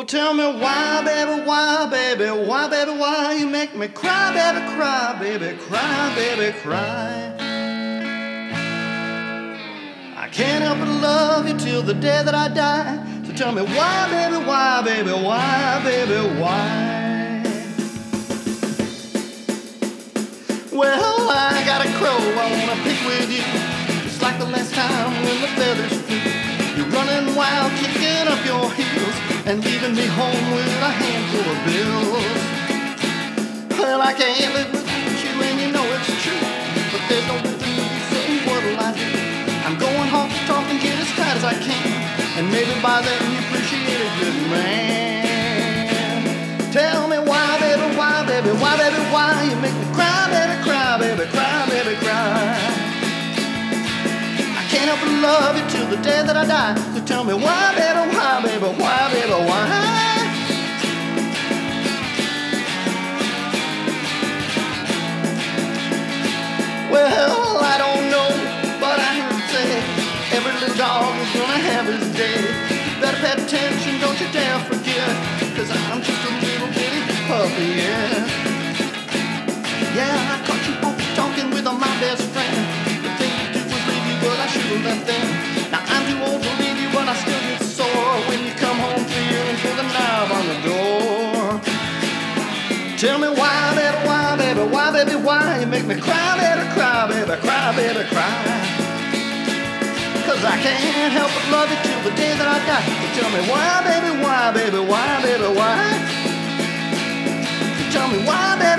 Well, tell me why, baby, why, baby, why, baby, why you make me cry, baby, cry, baby, cry, baby, cry. I can't help but love you till the day that I die. So tell me why, baby, why, baby, why, baby, why? Well, I got a crow I wanna pick with you. And leaving me home with a handful of bills. Well, I can't live without you, and you know it's true. But there's no reason to be saying what'll I do? I'm going home to talk and get as tight as I can, and maybe by then you appreciate a good man. Tell me why, baby, why, baby, why, baby, why you make me cry, baby, cry, baby, cry, baby, cry. I can't help but love you till the day that I die. So tell me why, baby, every little dog is gonna have his day. Better pay attention, don't you dare forget, cause I'm just a little bitty puppy, yeah. Yeah, I caught you both talking with my best friend. The thing to do was leave you, but I should've left then. Now I'm too old to leave you, but I still get sore when you come home feeling for the knob on the door. Tell me why, baby, why, baby, why, baby, why you make me cry, baby, cry, baby, cry, baby, cry. Cause I can't help but love you till the day that I die. So tell me why, baby, why, baby, why, baby, why? So tell me why, baby,